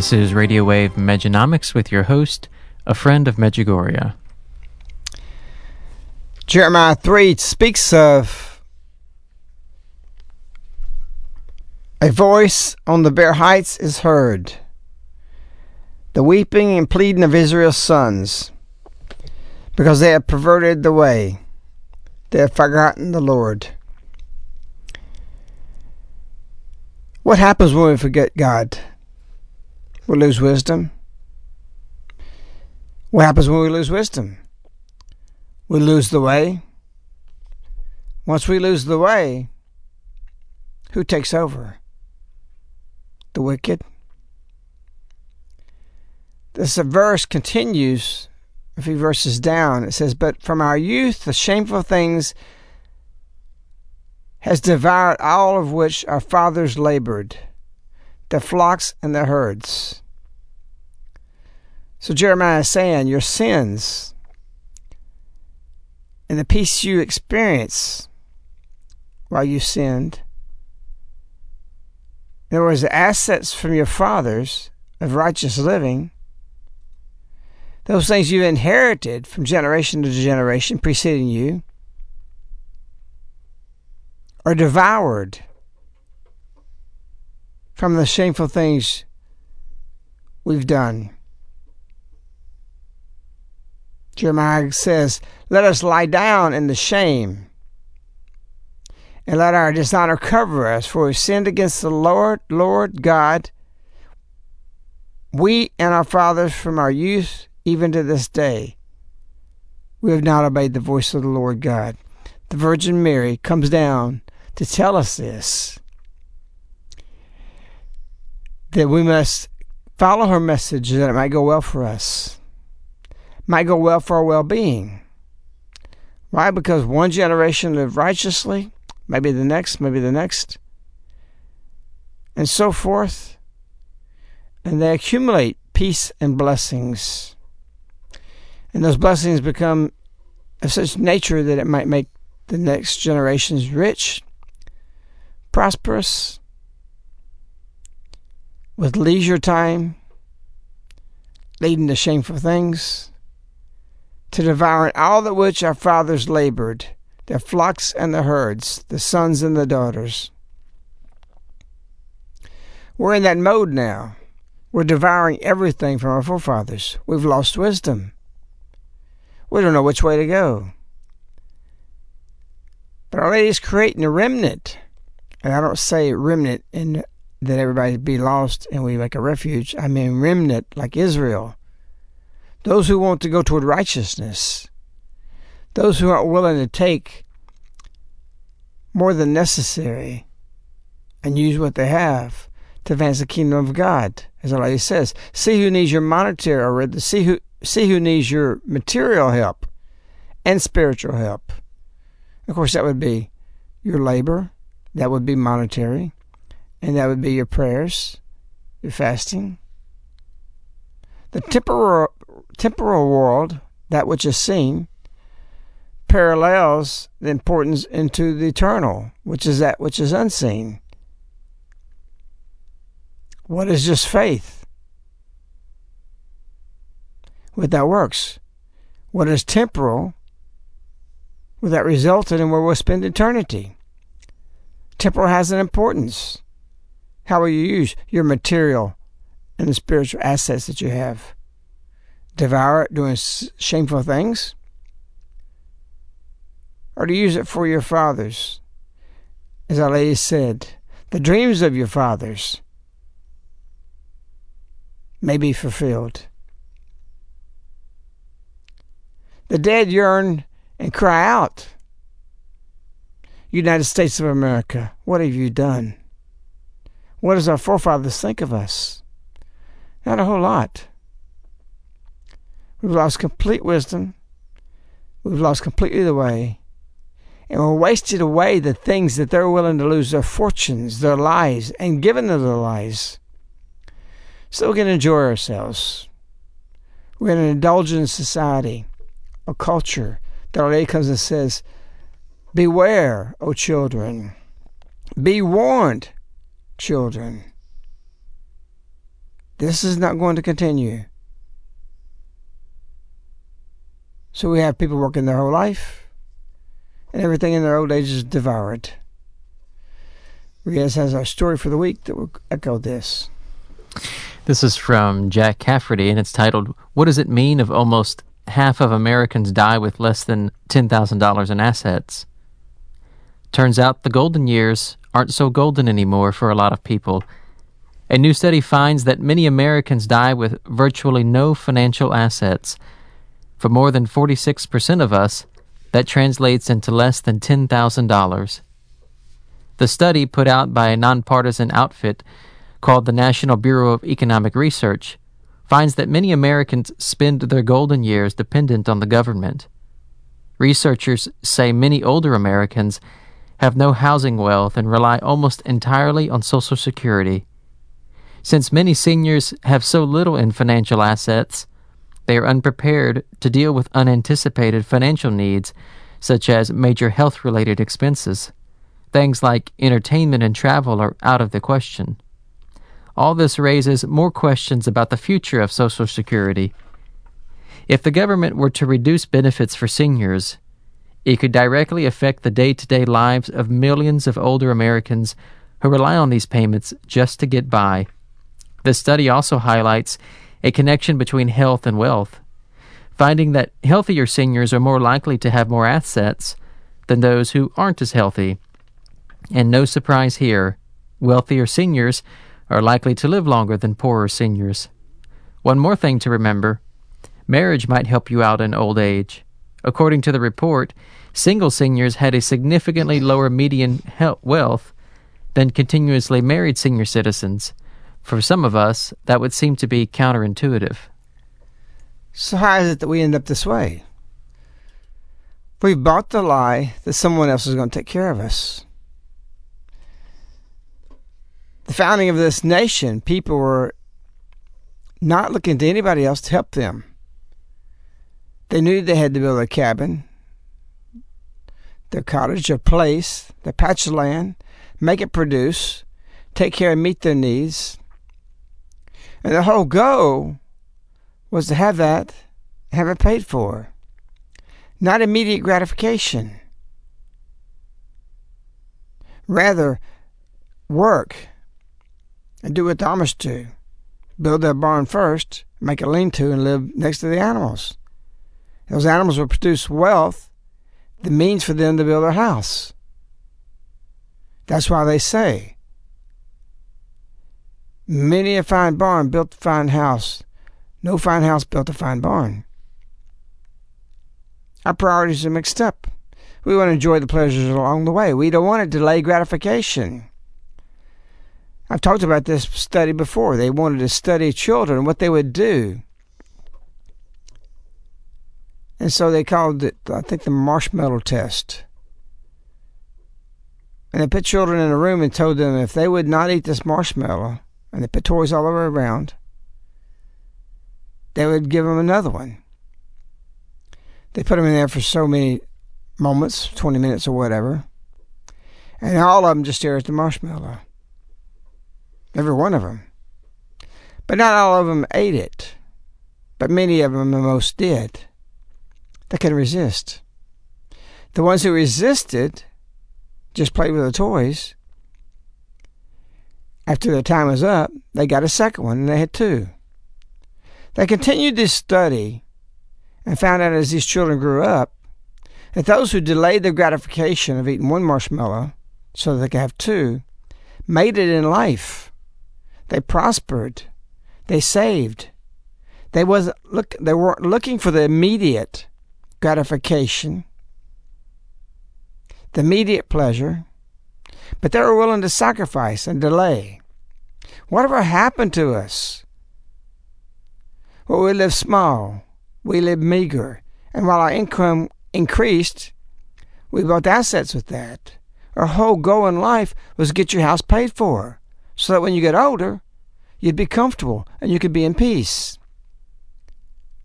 This is Radio Wave Mejanomics with your host, a friend of Medjugorje. Jeremiah 3 speaks of a voice on the bare heights is heard, the weeping and pleading of Israel's sons, because they have perverted the way, they have forgotten the Lord. What happens when we forget God? We lose wisdom. What happens when we lose wisdom? We lose the way. Once we lose the way, who takes over? The wicked. This verse continues a few verses down. It says, But from our youth the shameful things has devoured all of which our fathers labored the flocks and the herds. So Jeremiah is saying, Your sins and the peace you experience while you sinned. In other words, the assets from your fathers of righteous living, those things you inherited from generation to generation preceding you, are devoured from the shameful things we've done. Jeremiah says, Let us lie down in the shame and let our dishonor cover us, for we sinned against the Lord, Lord God, we and our fathers from our youth even to this day. We have not obeyed the voice of the Lord God. The Virgin Mary comes down to tell us this that we must follow her message that it might go well for us, might go well for our well being. Why? Because one generation lived righteously, maybe the next, maybe the next, and so forth. And they accumulate peace and blessings. And those blessings become of such nature that it might make the next generations rich, prosperous, with leisure time, leading to shameful things, to devouring all that which our fathers labored, their flocks and the herds, the sons and the daughters. We're in that mode now. We're devouring everything from our forefathers. We've lost wisdom. We don't know which way to go. But Our Lady's creating a remnant. And I don't say remnant in that everybody be lost and we make a refuge. I mean remnant like Israel. Those who want to go toward righteousness. Those who aren't willing to take more than necessary and use what they have to advance the kingdom of God. As lady says, see who needs your monetary or see who see who needs your material help and spiritual help. Of course, that would be your labor, that would be monetary, and that would be your prayers, your fasting. The temporal, temporal world, that which is seen, parallels the importance into the eternal, which is that which is unseen. What is just faith? Without works. What is temporal well, that resulted in where we'll spend eternity. Temporal has an importance. How will you use your material and the spiritual assets that you have? Devour it doing shameful things? Or to use it for your fathers? As our lady said, the dreams of your fathers may be fulfilled. The dead yearn and cry out, United States of America, what have you done? What does our forefathers think of us? Not a whole lot. We've lost complete wisdom. We've lost completely the way. And we're wasted away the things that they're willing to lose their fortunes, their lives, and given them their lives. So we can enjoy ourselves. We're in an indulgent society, a culture the Lady comes and says, Beware, O children. Be warned, children. This is not going to continue. So we have people working their whole life, and everything in their old age is devoured. Riaz has our story for the week that will echo this. This is from Jack Cafferty, and it's titled, What Does It Mean If Almost half of Americans die with less than $10,000 in assets. Turns out the golden years aren't so golden anymore for a lot of people. A new study finds that many Americans die with virtually no financial assets. For more than 46% of us, that translates into less than $10,000. The study, put out by a nonpartisan outfit called the National Bureau of Economic Research, finds that many Americans spend their golden years dependent on the government. Researchers say many older Americans have no housing wealth and rely almost entirely on Social Security. Since many seniors have so little in financial assets, they are unprepared to deal with unanticipated financial needs, such as major health related expenses. Things like entertainment and travel are out of the question. All this raises more questions about the future of Social Security. If the government were to reduce benefits for seniors, it could directly affect the day to day lives of millions of older Americans who rely on these payments just to get by. The study also highlights a connection between health and wealth, finding that healthier seniors are more likely to have more assets than those who aren't as healthy. And no surprise here, wealthier seniors are likely to live longer than poorer seniors. One more thing to remember marriage might help you out in old age. According to the report, single seniors had a significantly lower median wealth than continuously married senior citizens. For some of us, that would seem to be counterintuitive. So, how is it that we end up this way? We've bought the lie that someone else is going to take care of us the founding of this nation, people were not looking to anybody else to help them. They knew they had to build a cabin, their cottage, a place, their patch of land, make it produce, take care and meet their needs. And the whole goal was to have that, have it paid for, not immediate gratification. Rather, work and do what the Amish do build their barn first, make a lean to, and live next to the animals. Those animals will produce wealth, the means for them to build their house. That's why they say, Many a fine barn built a fine house, no fine house built a fine barn. Our priorities are mixed up. We want to enjoy the pleasures along the way. We don't want to delay gratification. I've talked about this study before. They wanted to study children, what they would do. And so they called it, I think, the marshmallow test. And they put children in a room and told them if they would not eat this marshmallow, and they put toys all over around, they would give them another one. They put them in there for so many moments, 20 minutes or whatever, and all of them just stare at the marshmallow. Every one of them. But not all of them ate it, but many of them, the most did. They couldn't resist. The ones who resisted just played with the toys. After their time was up, they got a second one and they had two. They continued this study and found out as these children grew up that those who delayed the gratification of eating one marshmallow so that they could have two made it in life. They prospered. They saved. They was look they weren't looking for the immediate gratification, the immediate pleasure, but they were willing to sacrifice and delay. Whatever happened to us? Well, we lived small, we lived meager, and while our income increased, we built assets with that. Our whole goal in life was to get your house paid for, so that when you get older, you'd be comfortable and you could be in peace.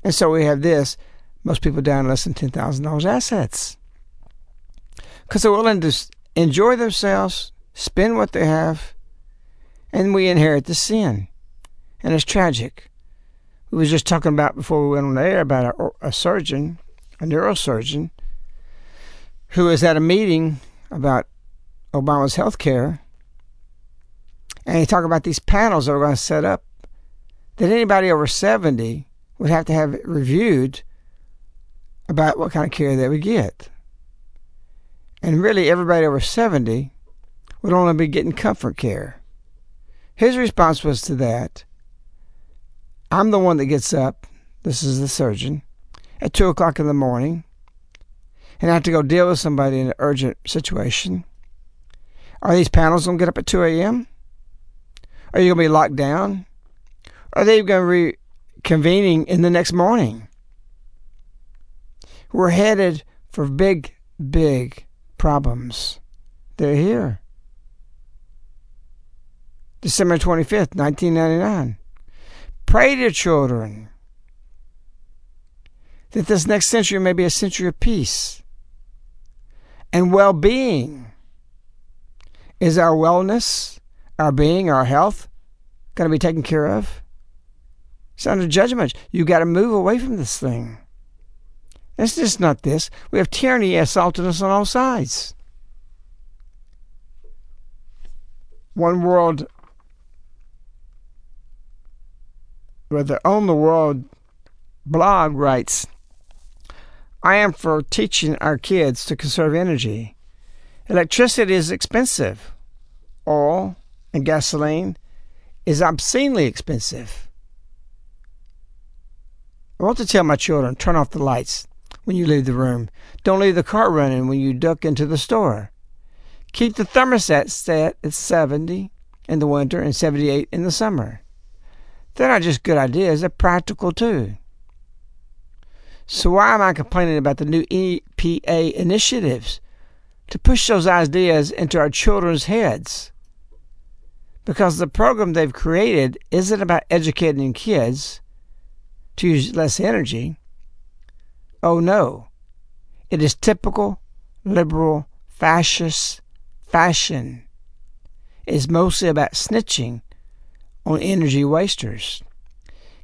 And so we have this most people down less than $10,000 assets. Because they're willing to enjoy themselves, spend what they have, and we inherit the sin. And it's tragic. We was just talking about before we went on the air about a, a surgeon, a neurosurgeon, who was at a meeting about Obama's health care, and he talked about these panels that were going to set up that anybody over 70 would have to have reviewed about what kind of care they would get. And really, everybody over 70 would only be getting comfort care. His response was to that I'm the one that gets up, this is the surgeon, at 2 o'clock in the morning, and I have to go deal with somebody in an urgent situation. Are these panels going to get up at 2 a.m.? Are you going to be locked down? Are they going to be convening in the next morning? We're headed for big, big problems. They're here. December 25th, 1999. Pray to children that this next century may be a century of peace and well being. Is our wellness, our being, our health going to be taken care of? It's under judgment. You've got to move away from this thing. It's just not this. We have tyranny assaulting us on all sides. One World, where the On the World blog writes, I am for teaching our kids to conserve energy. Electricity is expensive. Oil and gasoline is obscenely expensive. I want to tell my children turn off the lights when you leave the room. Don't leave the car running when you duck into the store. Keep the thermostat set at 70 in the winter and 78 in the summer. They're not just good ideas, they're practical too. So why am I complaining about the new EPA initiatives to push those ideas into our children's heads? Because the program they've created isn't about educating kids to use less energy. Oh no, it is typical liberal, fascist fashion. It is mostly about snitching on energy wasters.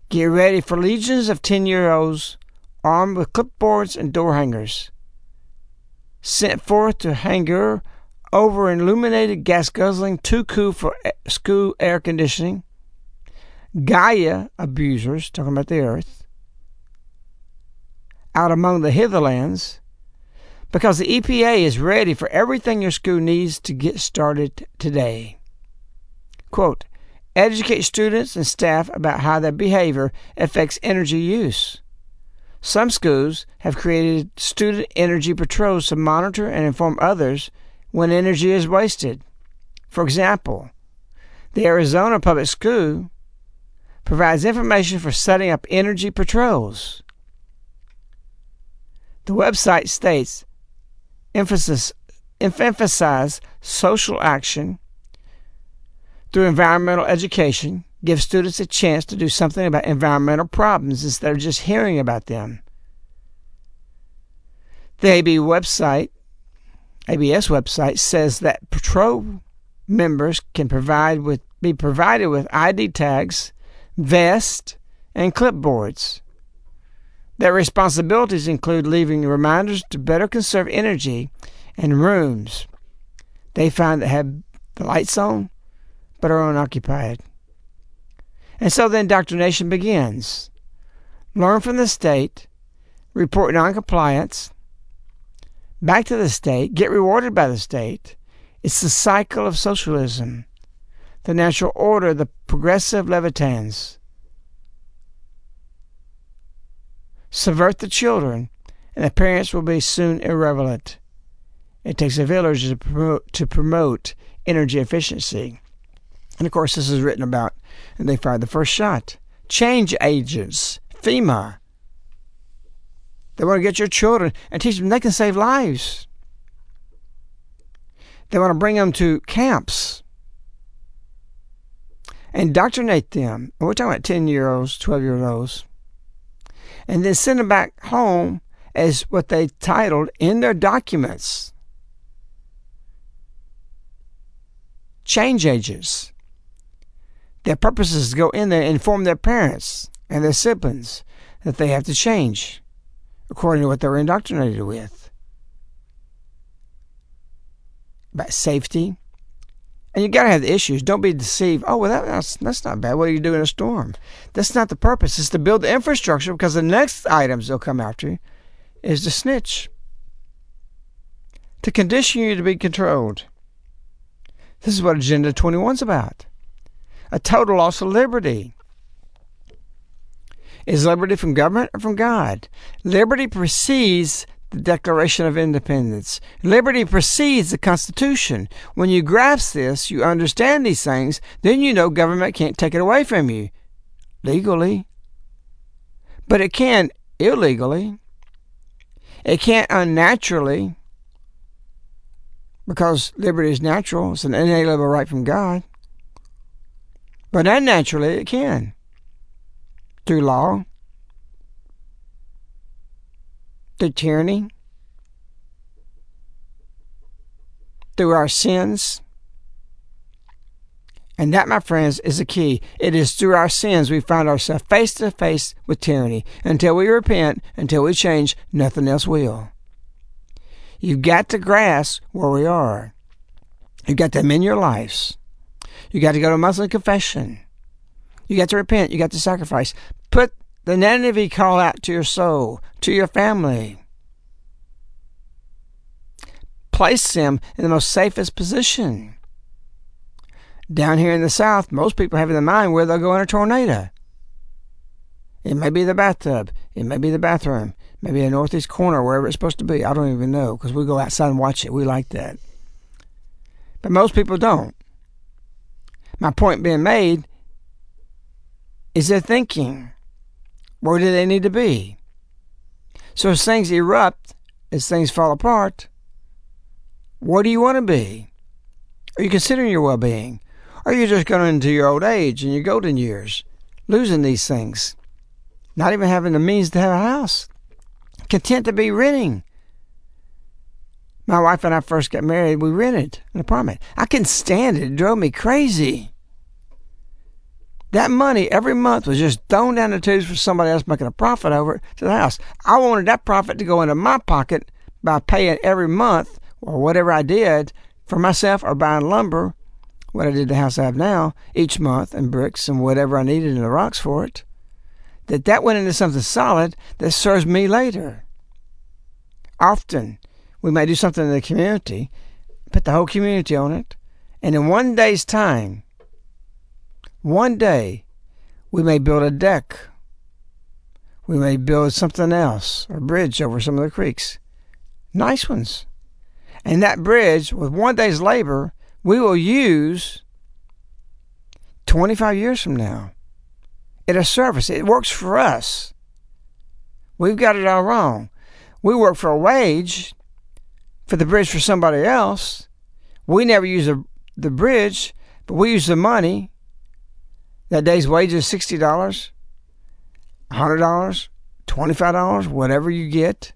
Get ready for legions of 10 year olds armed with clipboards and door hangers, sent forth to hangar over illuminated gas guzzling, too cool for school air conditioning, Gaia abusers, talking about the earth, out among the hitherlands, because the EPA is ready for everything your school needs to get started today. Quote, educate students and staff about how their behavior affects energy use. Some schools have created student energy patrols to monitor and inform others when energy is wasted. For example, the Arizona Public School provides information for setting up energy patrols. The website states emphasis emphasize social action through environmental education, give students a chance to do something about environmental problems instead of just hearing about them. The AB website, ABS website says that patrol members can provide with be provided with ID tags, vests, and clipboards. Their responsibilities include leaving reminders to better conserve energy in rooms they find that have the lights on but are unoccupied. And so the indoctrination begins. Learn from the state, report noncompliance, back to the state, get rewarded by the state. It's the cycle of socialism, the natural order, the progressive Levitans. Subvert the children, and the parents will be soon irrelevant. It takes a village to promote, to promote energy efficiency. And of course, this is written about, and they fired the first shot. Change agents, FEMA. They want to get your children and teach them they can save lives. They want to bring them to camps, and indoctrinate them. We're talking about 10 year olds, 12 year olds and then send them back home as what they titled in their documents change agents. Their purpose is to go in there and inform their parents and their siblings that they have to change according to what they're indoctrinated with. About safety, and you got to have the issues. Don't be deceived. Oh, well, that, that's, that's not bad. What do you do in a storm? That's not the purpose. It's to build the infrastructure because the next items they'll come after you is to snitch, to condition you to be controlled. This is what Agenda 21 is about a total loss of liberty. Is liberty from government or from God? Liberty precedes the Declaration of Independence. Liberty precedes the Constitution. When you grasp this, you understand these things, then you know government can't take it away from you legally. But it can illegally. It can't unnaturally because liberty is natural. It's an inalienable right from God. But unnaturally, it can through law. Through tyranny, through our sins. And that, my friends, is the key. It is through our sins we find ourselves face to face with tyranny. Until we repent, until we change, nothing else will. You've got to grasp where we are. You've got to amend your lives. You got to go to Muslim confession. You got to repent. You got to sacrifice. Put the Nineveh call out to your soul, to your family. Place them in the most safest position. Down here in the South, most people have in their mind where they'll go in a tornado. It may be the bathtub. It may be the bathroom. Maybe a northeast corner, wherever it's supposed to be. I don't even know because we go outside and watch it. We like that. But most people don't. My point being made is their thinking. Where do they need to be? So as things erupt, as things fall apart, where do you want to be? Are you considering your well being? Are you just going into your old age and your golden years, losing these things? Not even having the means to have a house, content to be renting. My wife and I first got married, we rented an apartment. I couldn't stand it. It drove me crazy. That money every month was just thrown down the tubes for somebody else making a profit over it to the house. I wanted that profit to go into my pocket by paying every month or whatever I did for myself or buying lumber, what I did the house I have now, each month and bricks and whatever I needed and the rocks for it. That that went into something solid that serves me later. Often we may do something in the community, put the whole community on it, and in one day's time, one day, we may build a deck. We may build something else, a bridge over some of the creeks. Nice ones. And that bridge, with one day's labor, we will use 25 years from now. It'll service. It works for us. We've got it all wrong. We work for a wage for the bridge for somebody else. We never use the, the bridge, but we use the money that day's wage is $60, $100, $25, whatever you get.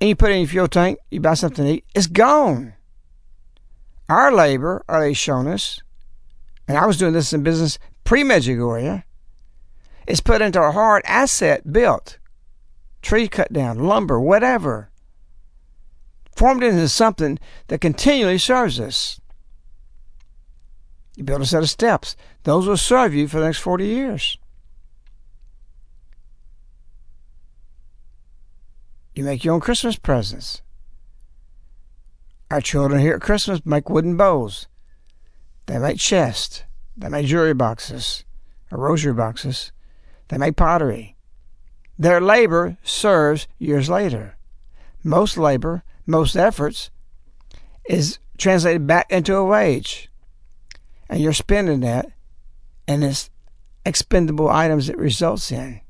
And you put it in your fuel tank, you buy something to eat, it's gone. Our labor, are they shown us, and I was doing this in business pre Medjugorje, is put into a hard asset built, tree cut down, lumber, whatever, formed into something that continually serves us. You build a set of steps. Those will serve you for the next 40 years. You make your own Christmas presents. Our children here at Christmas make wooden bowls. They make chests. They make jewelry boxes or rosary boxes. They make pottery. Their labor serves years later. Most labor, most efforts is translated back into a wage and you're spending that, and it's expendable items it results in.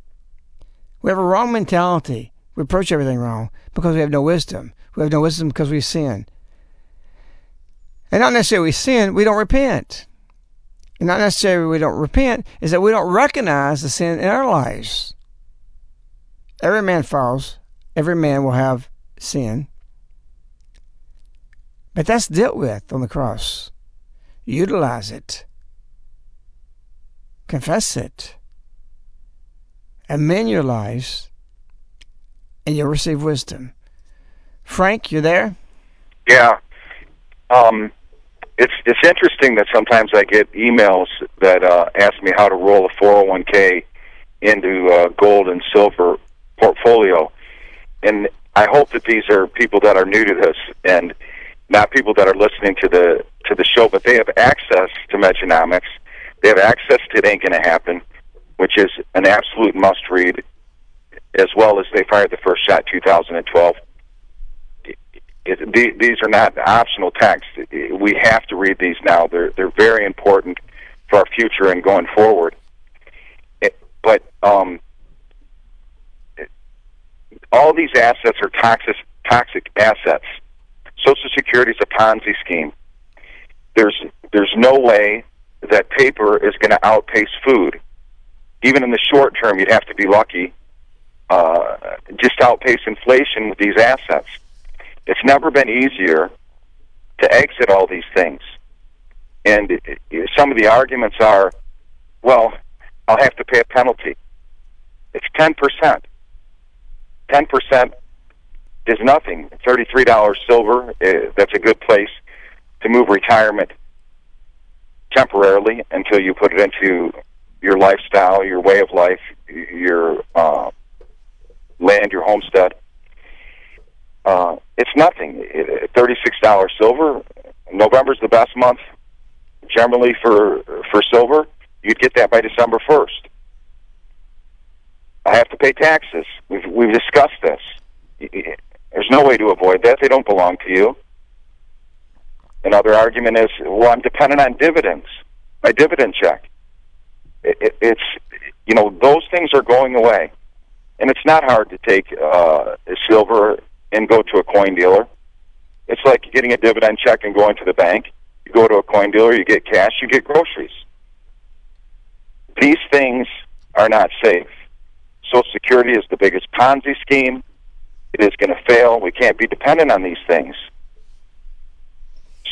We have a wrong mentality. We approach everything wrong because we have no wisdom. We have no wisdom because we sin. And not necessarily we sin, we don't repent. And not necessarily we don't repent, is that we don't recognize the sin in our lives. Every man falls, every man will have sin. But that's dealt with on the cross. Utilize it. Confess it. Amend your lives, and you'll receive wisdom. Frank, you're there? Yeah. Um, it's it's interesting that sometimes I get emails that uh, ask me how to roll a 401k into uh, gold and silver portfolio, and I hope that these are people that are new to this and not people that are listening to the to the show, but they have access to Mejanomics. They have access to It Ain't Gonna Happen, which is an absolute must read, as well as They Fired the First Shot 2012. It, it, these are not optional texts. We have to read these now. They're they're very important for our future and going forward. It, but um, all these assets are toxic toxic assets. Social Security is a Ponzi scheme. There's there's no way that paper is going to outpace food. Even in the short term, you'd have to be lucky uh, just outpace inflation with these assets. It's never been easier to exit all these things. And it, it, some of the arguments are, well, I'll have to pay a penalty. It's 10%. 10% is nothing. $33 silver, uh, that's a good place to move retirement temporarily until you put it into your lifestyle, your way of life, your uh, land, your homestead. Uh, it's nothing. Thirty-six dollars silver. November's the best month generally for for silver. You'd get that by December first. I have to pay taxes. We've we've discussed this. There's no way to avoid that. They don't belong to you. Another argument is, well, I'm dependent on dividends, my dividend check. It, it, it's, you know, those things are going away. And it's not hard to take uh, silver and go to a coin dealer. It's like getting a dividend check and going to the bank. You go to a coin dealer, you get cash, you get groceries. These things are not safe. Social Security is the biggest Ponzi scheme It is going to fail. We can't be dependent on these things.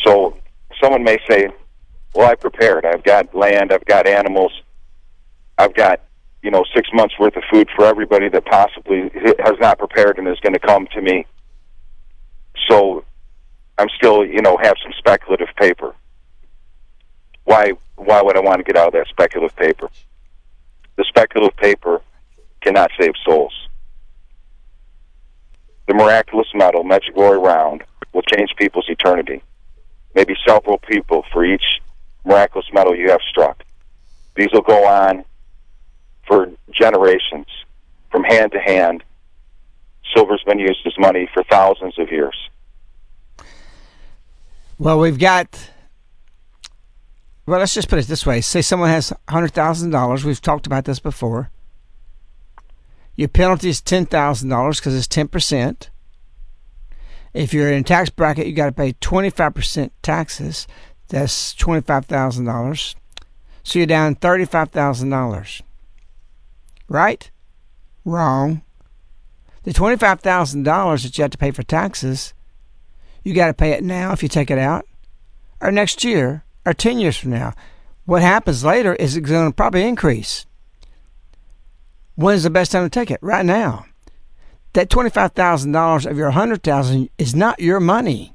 So someone may say, well, I prepared. I've got land. I've got animals. I've got, you know, six months worth of food for everybody that possibly has not prepared and is going to come to me. So I'm still, you know, have some speculative paper. Why, why would I want to get out of that speculative paper? The speculative paper cannot save souls. The miraculous medal, Medjugorje round, will change people's eternity. Maybe several people for each miraculous medal you have struck. These will go on for generations, from hand to hand. Silver's been used as money for thousands of years. Well, we've got. Well, let's just put it this way. Say someone has $100,000. We've talked about this before. Your penalty is $10,000 because it's 10%. If you're in tax bracket, you got to pay 25% taxes. That's $25,000. So you're down $35,000. Right? Wrong. The $25,000 that you have to pay for taxes, you got to pay it now if you take it out, or next year, or 10 years from now. What happens later is it's going to probably increase. When's the best time to take it? Right now. That $25,000 of your 100000 is not your money.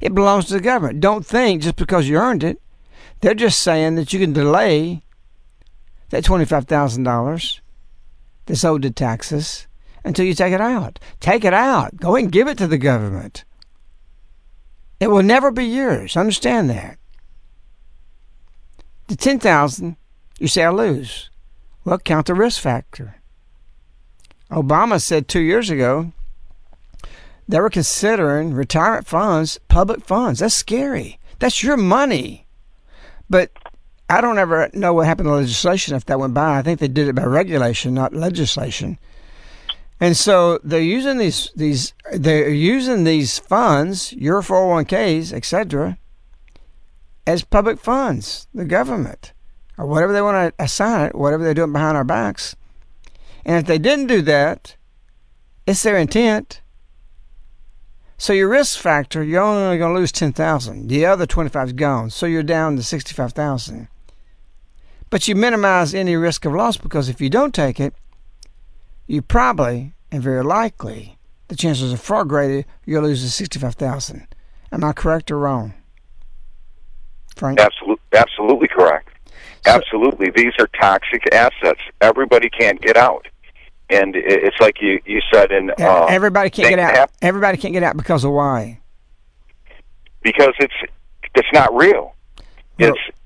It belongs to the government. Don't think just because you earned it, they're just saying that you can delay that $25,000 that's owed to taxes until you take it out. Take it out. Go and give it to the government. It will never be yours. Understand that. The 10,000, you say I lose. Well, count the risk factor. Obama said 2 years ago they were considering retirement funds public funds. That's scary. That's your money. But I don't ever know what happened to legislation if that went by. I think they did it by regulation, not legislation. And so they're using these these they're using these funds, your 401ks, etc., as public funds, the government, or whatever they want to assign it, whatever they're doing behind our backs. And if they didn't do that, it's their intent. So your risk factor, you're only going to lose ten thousand. The other twenty-five is gone, so you're down to sixty-five thousand. But you minimize any risk of loss because if you don't take it, you probably and very likely the chances are far greater you'll lose the sixty-five thousand. Am I correct or wrong, Frank? Absolutely, absolutely correct. So, absolutely, these are toxic assets. Everybody can't get out, and it's like you you said in uh, everybody can't get out. everybody can't get out because of why? Because it's it's not real. Well, it's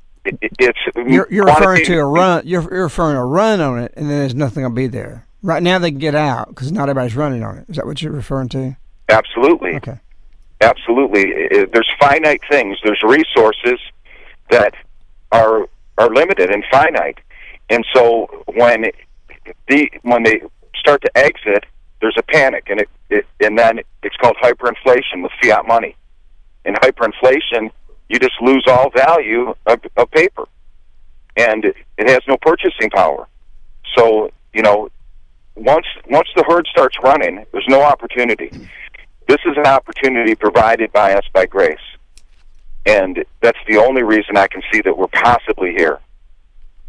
it's you're, you're referring to a run. You're, you're referring to a run on it, and then there's nothing gonna be there. Right now, they can get out because not everybody's running on it. Is that what you're referring to? Absolutely. Okay. Absolutely. There's finite things. There's resources that are are limited and finite, and so when the when they start to exit, there's a panic, and it, it and then it's called hyperinflation with fiat money. In hyperinflation, you just lose all value of, of paper, and it, it has no purchasing power. So you know, once once the herd starts running, there's no opportunity. This is an opportunity provided by us by grace, and that's the only reason I can see that we're possibly here.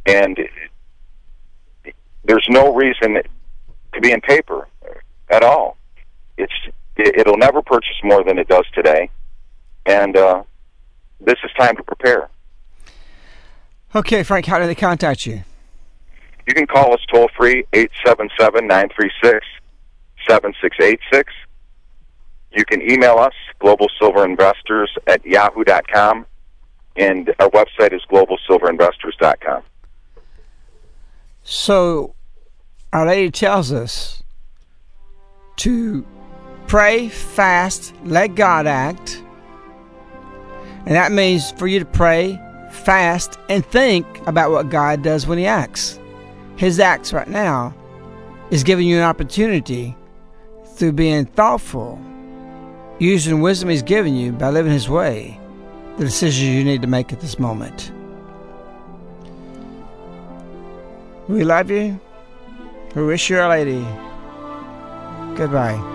And there's no reason to be in paper at all. It's it'll never purchase more than it does today, and uh, this is time to prepare. Okay, Frank, how do they contact you? You can call us toll free, 877 936 7686. You can email us, globalsilverinvestors Silver Investors at yahoo.com, and our website is globalsilverinvestors.com. So, Our Lady tells us to pray, fast, let God act and that means for you to pray, fast, and think about what God does when He acts. His acts right now is giving you an opportunity through being thoughtful, using wisdom He's given you by living His way, the decisions you need to make at this moment. We love you. We wish you a lady. Goodbye.